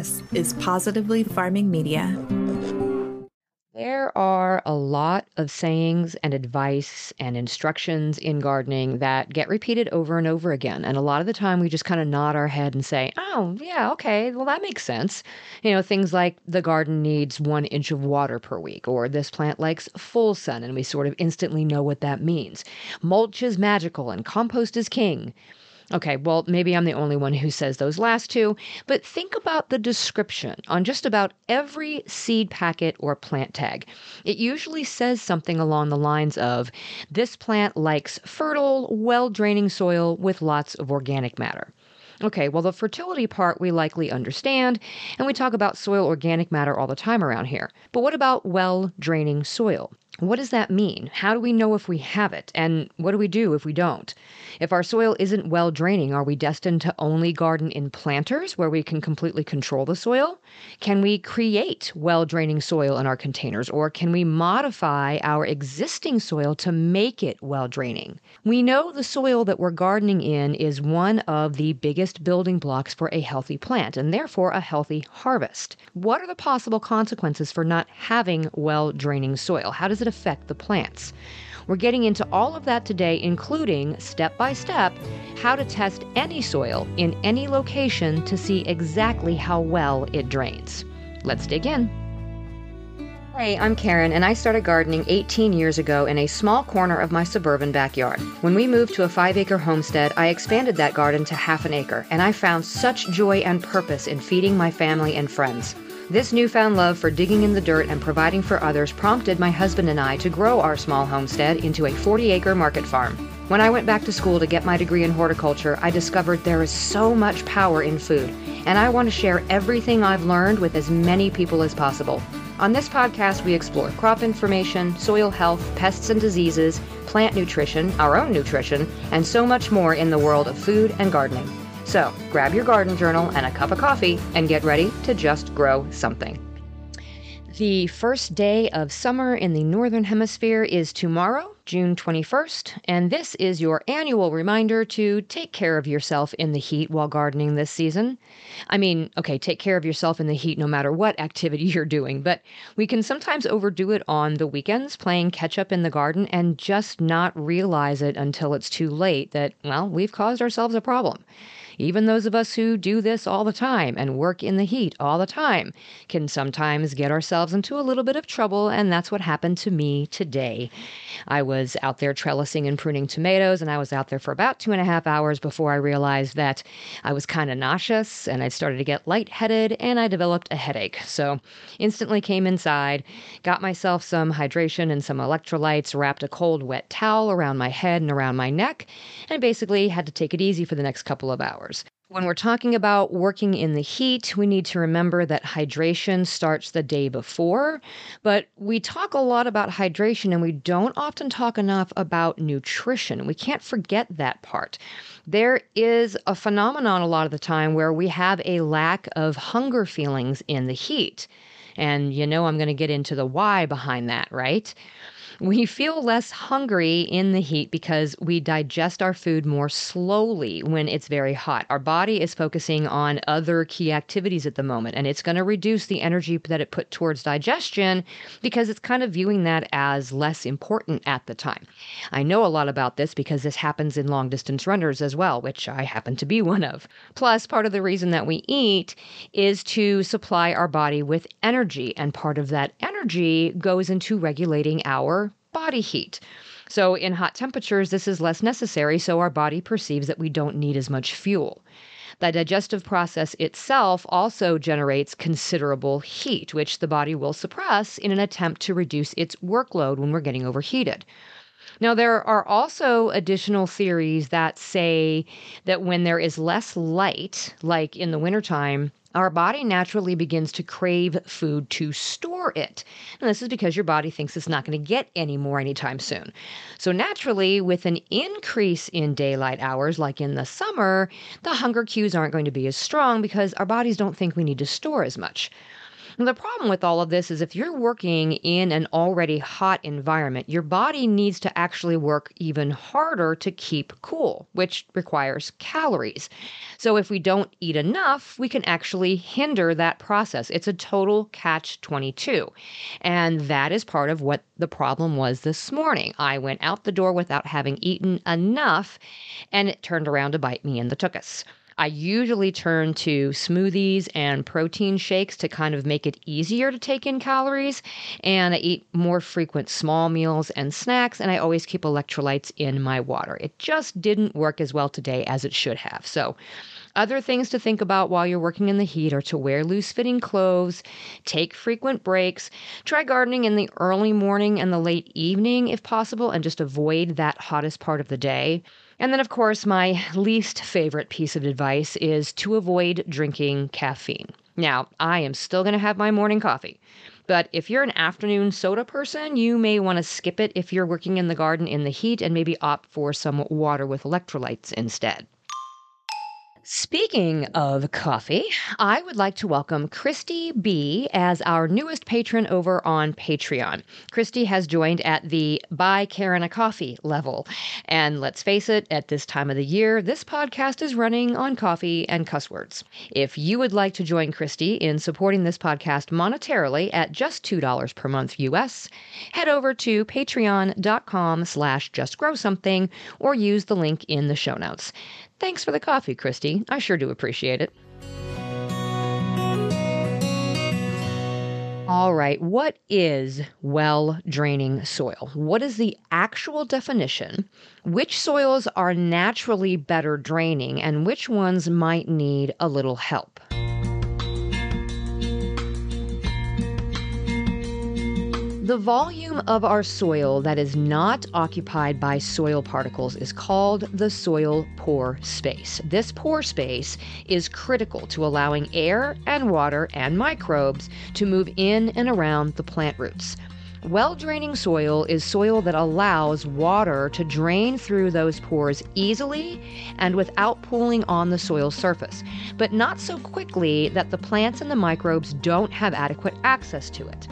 This is Positively Farming Media. There are a lot of sayings and advice and instructions in gardening that get repeated over and over again. And a lot of the time we just kind of nod our head and say, oh, yeah, okay, well, that makes sense. You know, things like the garden needs one inch of water per week, or this plant likes full sun, and we sort of instantly know what that means. Mulch is magical and compost is king. Okay, well, maybe I'm the only one who says those last two, but think about the description on just about every seed packet or plant tag. It usually says something along the lines of this plant likes fertile, well draining soil with lots of organic matter. Okay, well, the fertility part we likely understand, and we talk about soil organic matter all the time around here. But what about well draining soil? What does that mean? How do we know if we have it? And what do we do if we don't? If our soil isn't well draining, are we destined to only garden in planters where we can completely control the soil? Can we create well draining soil in our containers or can we modify our existing soil to make it well draining? We know the soil that we're gardening in is one of the biggest building blocks for a healthy plant and therefore a healthy harvest. What are the possible consequences for not having well draining soil? How does it affect the plants? We're getting into all of that today, including step by step how to test any soil in any location to see exactly how well it drains. Let's dig in. Hey, I'm Karen, and I started gardening 18 years ago in a small corner of my suburban backyard. When we moved to a five acre homestead, I expanded that garden to half an acre, and I found such joy and purpose in feeding my family and friends. This newfound love for digging in the dirt and providing for others prompted my husband and I to grow our small homestead into a 40 acre market farm. When I went back to school to get my degree in horticulture, I discovered there is so much power in food, and I want to share everything I've learned with as many people as possible. On this podcast, we explore crop information, soil health, pests and diseases, plant nutrition, our own nutrition, and so much more in the world of food and gardening. So grab your garden journal and a cup of coffee and get ready to just grow something. The first day of summer in the Northern Hemisphere is tomorrow, June 21st, and this is your annual reminder to take care of yourself in the heat while gardening this season. I mean, okay, take care of yourself in the heat no matter what activity you're doing, but we can sometimes overdo it on the weekends playing catch up in the garden and just not realize it until it's too late that, well, we've caused ourselves a problem. Even those of us who do this all the time and work in the heat all the time can sometimes get ourselves into a little bit of trouble, and that's what happened to me today. I was out there trellising and pruning tomatoes, and I was out there for about two and a half hours before I realized that I was kind of nauseous and I started to get lightheaded and I developed a headache. So instantly came inside, got myself some hydration and some electrolytes, wrapped a cold, wet towel around my head and around my neck, and basically had to take it easy for the next couple of hours. When we're talking about working in the heat, we need to remember that hydration starts the day before. But we talk a lot about hydration and we don't often talk enough about nutrition. We can't forget that part. There is a phenomenon a lot of the time where we have a lack of hunger feelings in the heat. And you know, I'm going to get into the why behind that, right? We feel less hungry in the heat because we digest our food more slowly when it's very hot. Our body is focusing on other key activities at the moment, and it's going to reduce the energy that it put towards digestion because it's kind of viewing that as less important at the time. I know a lot about this because this happens in long distance runners as well, which I happen to be one of. Plus, part of the reason that we eat is to supply our body with energy, and part of that energy goes into regulating our body heat. So, in hot temperatures, this is less necessary, so our body perceives that we don't need as much fuel. The digestive process itself also generates considerable heat, which the body will suppress in an attempt to reduce its workload when we're getting overheated. Now, there are also additional theories that say that when there is less light, like in the wintertime, our body naturally begins to crave food to store it. And this is because your body thinks it's not going to get any more anytime soon. So, naturally, with an increase in daylight hours, like in the summer, the hunger cues aren't going to be as strong because our bodies don't think we need to store as much. The problem with all of this is if you're working in an already hot environment, your body needs to actually work even harder to keep cool, which requires calories. So if we don't eat enough, we can actually hinder that process. It's a total catch 22. And that is part of what the problem was this morning. I went out the door without having eaten enough, and it turned around to bite me in the tuchus. I usually turn to smoothies and protein shakes to kind of make it easier to take in calories. And I eat more frequent small meals and snacks, and I always keep electrolytes in my water. It just didn't work as well today as it should have. So, other things to think about while you're working in the heat are to wear loose fitting clothes, take frequent breaks, try gardening in the early morning and the late evening if possible, and just avoid that hottest part of the day. And then, of course, my least favorite piece of advice is to avoid drinking caffeine. Now, I am still going to have my morning coffee. But if you're an afternoon soda person, you may want to skip it if you're working in the garden in the heat and maybe opt for some water with electrolytes instead. Speaking of coffee, I would like to welcome Christy B as our newest patron over on Patreon. Christy has joined at the Buy Karen a Coffee level. And let's face it, at this time of the year, this podcast is running on coffee and cuss words. If you would like to join Christy in supporting this podcast monetarily at just $2 per month US, head over to patreon.com slash justgrowsomething or use the link in the show notes. Thanks for the coffee, Christy. I sure do appreciate it. All right, what is well draining soil? What is the actual definition? Which soils are naturally better draining and which ones might need a little help? The volume of our soil that is not occupied by soil particles is called the soil pore space. This pore space is critical to allowing air and water and microbes to move in and around the plant roots. Well draining soil is soil that allows water to drain through those pores easily and without pooling on the soil surface, but not so quickly that the plants and the microbes don't have adequate access to it.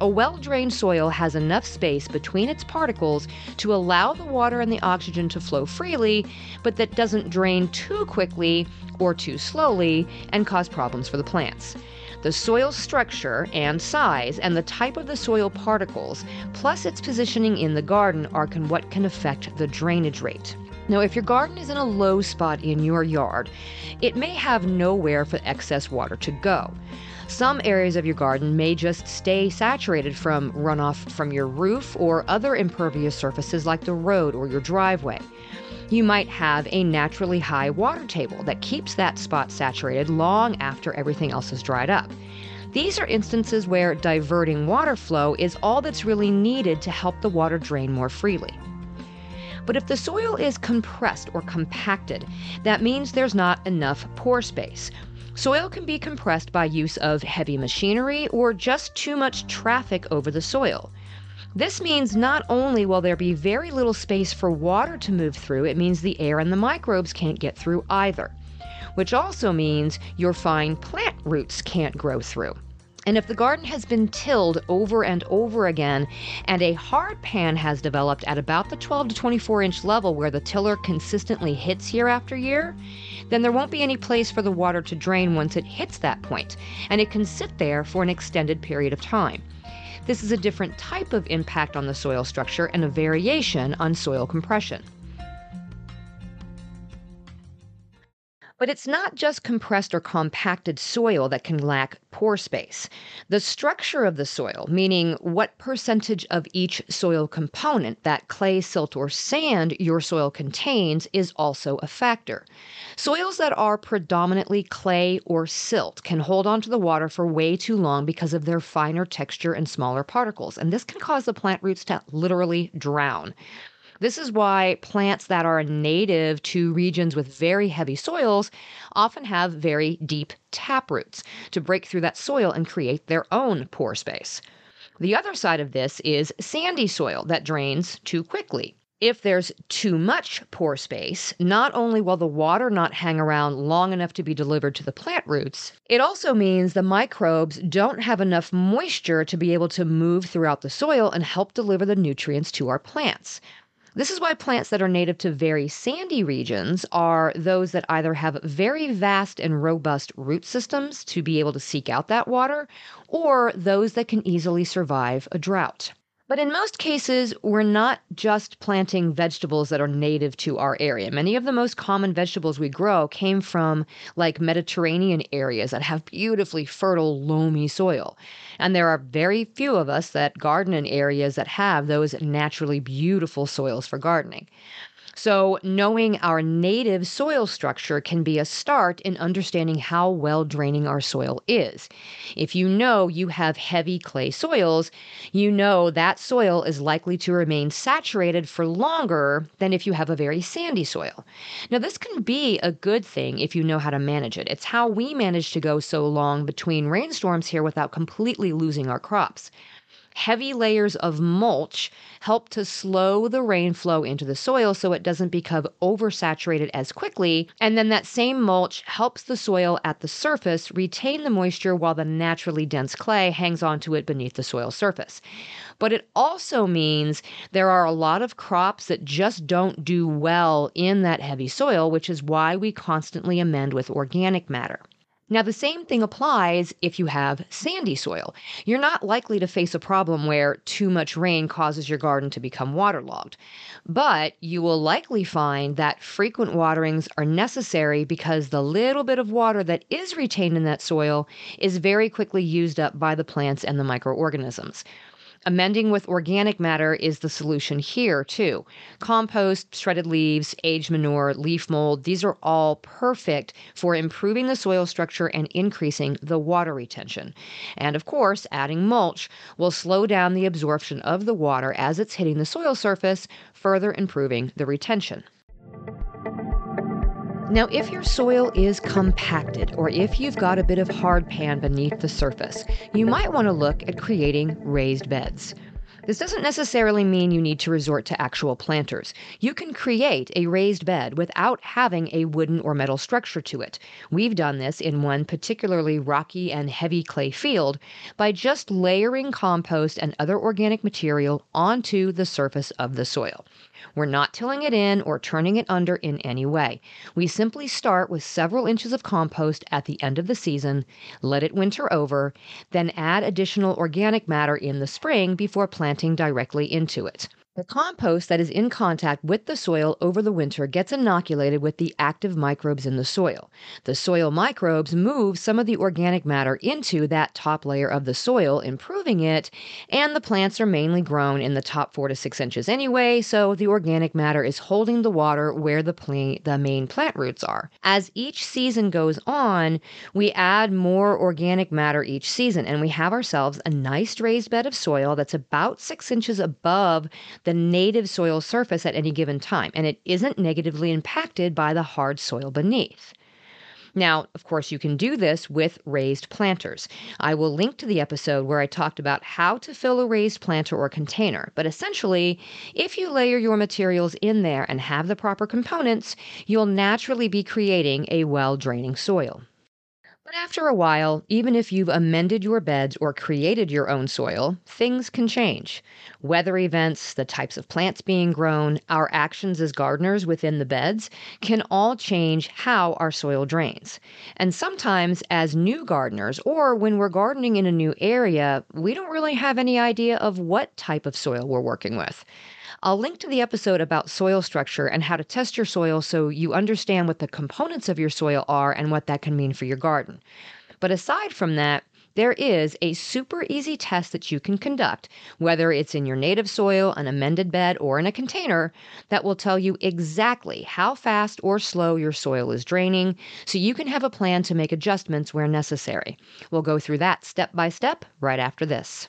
A well drained soil has enough space between its particles to allow the water and the oxygen to flow freely, but that doesn't drain too quickly or too slowly and cause problems for the plants. The soil structure and size and the type of the soil particles, plus its positioning in the garden, are can, what can affect the drainage rate. Now, if your garden is in a low spot in your yard, it may have nowhere for excess water to go. Some areas of your garden may just stay saturated from runoff from your roof or other impervious surfaces like the road or your driveway. You might have a naturally high water table that keeps that spot saturated long after everything else has dried up. These are instances where diverting water flow is all that's really needed to help the water drain more freely. But if the soil is compressed or compacted, that means there's not enough pore space, Soil can be compressed by use of heavy machinery or just too much traffic over the soil. This means not only will there be very little space for water to move through, it means the air and the microbes can't get through either. Which also means your fine plant roots can't grow through. And if the garden has been tilled over and over again and a hard pan has developed at about the 12 to 24 inch level where the tiller consistently hits year after year, then there won't be any place for the water to drain once it hits that point, and it can sit there for an extended period of time. This is a different type of impact on the soil structure and a variation on soil compression. But it's not just compressed or compacted soil that can lack pore space. The structure of the soil, meaning what percentage of each soil component, that clay, silt, or sand your soil contains, is also a factor. Soils that are predominantly clay or silt can hold onto the water for way too long because of their finer texture and smaller particles, and this can cause the plant roots to literally drown. This is why plants that are native to regions with very heavy soils often have very deep tap roots to break through that soil and create their own pore space. The other side of this is sandy soil that drains too quickly. If there's too much pore space, not only will the water not hang around long enough to be delivered to the plant roots, it also means the microbes don't have enough moisture to be able to move throughout the soil and help deliver the nutrients to our plants. This is why plants that are native to very sandy regions are those that either have very vast and robust root systems to be able to seek out that water, or those that can easily survive a drought. But in most cases, we're not just planting vegetables that are native to our area. Many of the most common vegetables we grow came from like Mediterranean areas that have beautifully fertile, loamy soil. And there are very few of us that garden in areas that have those naturally beautiful soils for gardening. So, knowing our native soil structure can be a start in understanding how well draining our soil is. If you know you have heavy clay soils, you know that soil is likely to remain saturated for longer than if you have a very sandy soil. Now, this can be a good thing if you know how to manage it. It's how we manage to go so long between rainstorms here without completely losing our crops. Heavy layers of mulch help to slow the rain flow into the soil so it doesn't become oversaturated as quickly. And then that same mulch helps the soil at the surface retain the moisture while the naturally dense clay hangs onto it beneath the soil surface. But it also means there are a lot of crops that just don't do well in that heavy soil, which is why we constantly amend with organic matter. Now, the same thing applies if you have sandy soil. You're not likely to face a problem where too much rain causes your garden to become waterlogged. But you will likely find that frequent waterings are necessary because the little bit of water that is retained in that soil is very quickly used up by the plants and the microorganisms. Amending with organic matter is the solution here, too. Compost, shredded leaves, aged manure, leaf mold, these are all perfect for improving the soil structure and increasing the water retention. And of course, adding mulch will slow down the absorption of the water as it's hitting the soil surface, further improving the retention. Now, if your soil is compacted or if you've got a bit of hard pan beneath the surface, you might want to look at creating raised beds. This doesn't necessarily mean you need to resort to actual planters. You can create a raised bed without having a wooden or metal structure to it. We've done this in one particularly rocky and heavy clay field by just layering compost and other organic material onto the surface of the soil. We're not tilling it in or turning it under in any way. We simply start with several inches of compost at the end of the season, let it winter over, then add additional organic matter in the spring before planting directly into it. The compost that is in contact with the soil over the winter gets inoculated with the active microbes in the soil. The soil microbes move some of the organic matter into that top layer of the soil, improving it, and the plants are mainly grown in the top four to six inches anyway, so the organic matter is holding the water where the, the main plant roots are. As each season goes on, we add more organic matter each season, and we have ourselves a nice raised bed of soil that's about six inches above the native soil surface at any given time, and it isn't negatively impacted by the hard soil beneath. Now, of course, you can do this with raised planters. I will link to the episode where I talked about how to fill a raised planter or container. But essentially, if you layer your materials in there and have the proper components, you'll naturally be creating a well draining soil. But after a while, even if you've amended your beds or created your own soil, things can change. Weather events, the types of plants being grown, our actions as gardeners within the beds can all change how our soil drains. And sometimes, as new gardeners, or when we're gardening in a new area, we don't really have any idea of what type of soil we're working with. I'll link to the episode about soil structure and how to test your soil so you understand what the components of your soil are and what that can mean for your garden. But aside from that, there is a super easy test that you can conduct, whether it's in your native soil, an amended bed, or in a container, that will tell you exactly how fast or slow your soil is draining so you can have a plan to make adjustments where necessary. We'll go through that step by step right after this.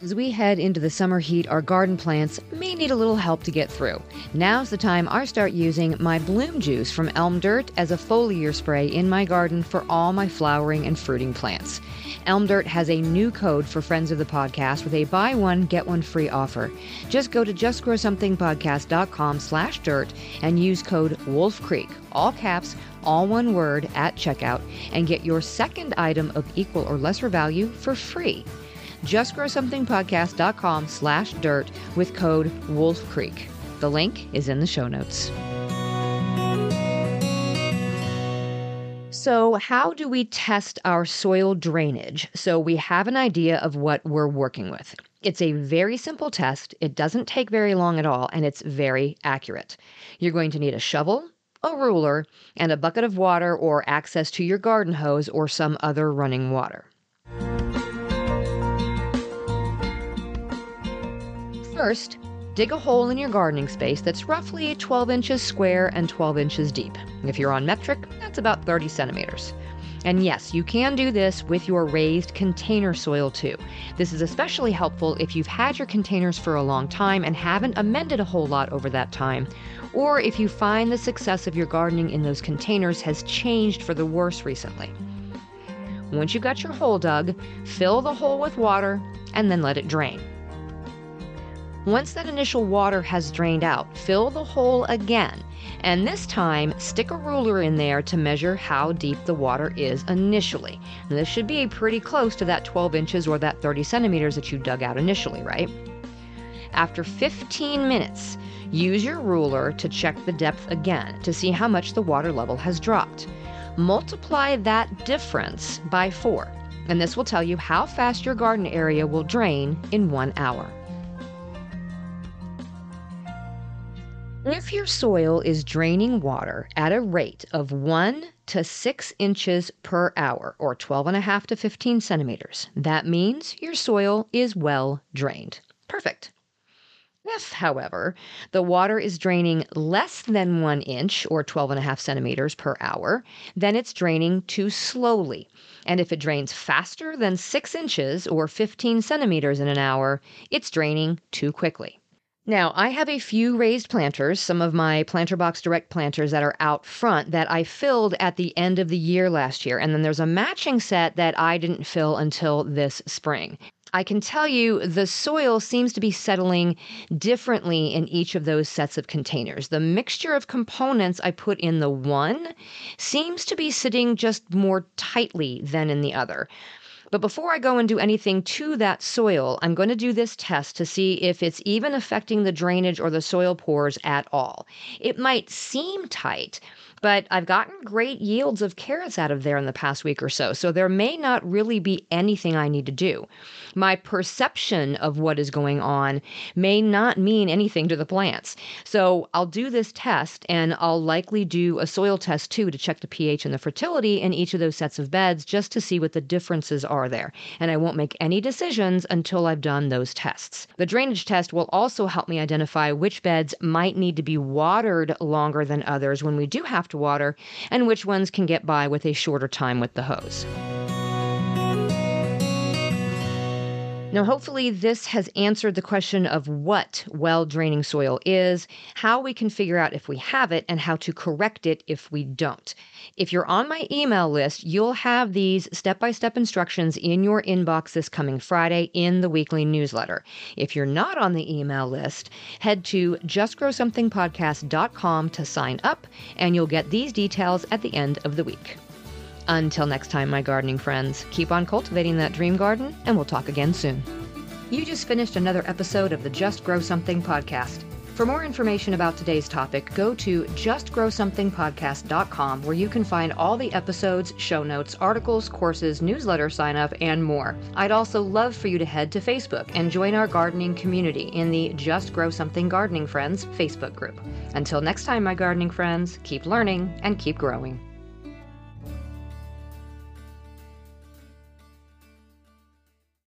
As we head into the summer heat, our garden plants may need a little help to get through. Now's the time I start using my Bloom Juice from Elm Dirt as a foliar spray in my garden for all my flowering and fruiting plants. Elm Dirt has a new code for friends of the podcast with a buy one, get one free offer. Just go to justgrowsomethingpodcast.com slash dirt and use code Wolf Creek, all caps, all one word, at checkout, and get your second item of equal or lesser value for free justgrowsomethingpodcast.com slash dirt with code Wolf Creek. The link is in the show notes. So, how do we test our soil drainage so we have an idea of what we're working with? It's a very simple test. It doesn't take very long at all, and it's very accurate. You're going to need a shovel, a ruler, and a bucket of water or access to your garden hose or some other running water. First, dig a hole in your gardening space that's roughly 12 inches square and 12 inches deep. If you're on metric, that's about 30 centimeters. And yes, you can do this with your raised container soil too. This is especially helpful if you've had your containers for a long time and haven't amended a whole lot over that time, or if you find the success of your gardening in those containers has changed for the worse recently. Once you've got your hole dug, fill the hole with water and then let it drain. Once that initial water has drained out, fill the hole again, and this time stick a ruler in there to measure how deep the water is initially. And this should be pretty close to that 12 inches or that 30 centimeters that you dug out initially, right? After 15 minutes, use your ruler to check the depth again to see how much the water level has dropped. Multiply that difference by 4, and this will tell you how fast your garden area will drain in one hour. If your soil is draining water at a rate of 1 to 6 inches per hour, or 12.5 to 15 centimeters, that means your soil is well drained. Perfect. If, however, the water is draining less than 1 inch, or 12.5 centimeters per hour, then it's draining too slowly. And if it drains faster than 6 inches, or 15 centimeters in an hour, it's draining too quickly. Now, I have a few raised planters, some of my Planter Box Direct planters that are out front that I filled at the end of the year last year. And then there's a matching set that I didn't fill until this spring. I can tell you the soil seems to be settling differently in each of those sets of containers. The mixture of components I put in the one seems to be sitting just more tightly than in the other. But before I go and do anything to that soil, I'm going to do this test to see if it's even affecting the drainage or the soil pores at all. It might seem tight, but I've gotten great yields of carrots out of there in the past week or so. So there may not really be anything I need to do. My perception of what is going on may not mean anything to the plants. So I'll do this test and I'll likely do a soil test too to check the pH and the fertility in each of those sets of beds just to see what the differences are there. And I won't make any decisions until I've done those tests. The drainage test will also help me identify which beds might need to be watered longer than others when we do have to water, and which ones can get by with a shorter time with the hose. Now, hopefully, this has answered the question of what well draining soil is, how we can figure out if we have it, and how to correct it if we don't. If you're on my email list, you'll have these step by step instructions in your inbox this coming Friday in the weekly newsletter. If you're not on the email list, head to justgrowsomethingpodcast.com to sign up, and you'll get these details at the end of the week. Until next time, my gardening friends, keep on cultivating that dream garden, and we'll talk again soon. You just finished another episode of the Just Grow Something podcast. For more information about today's topic, go to justgrowsomethingpodcast.com where you can find all the episodes, show notes, articles, courses, newsletter sign up, and more. I'd also love for you to head to Facebook and join our gardening community in the Just Grow Something Gardening Friends Facebook group. Until next time, my gardening friends, keep learning and keep growing.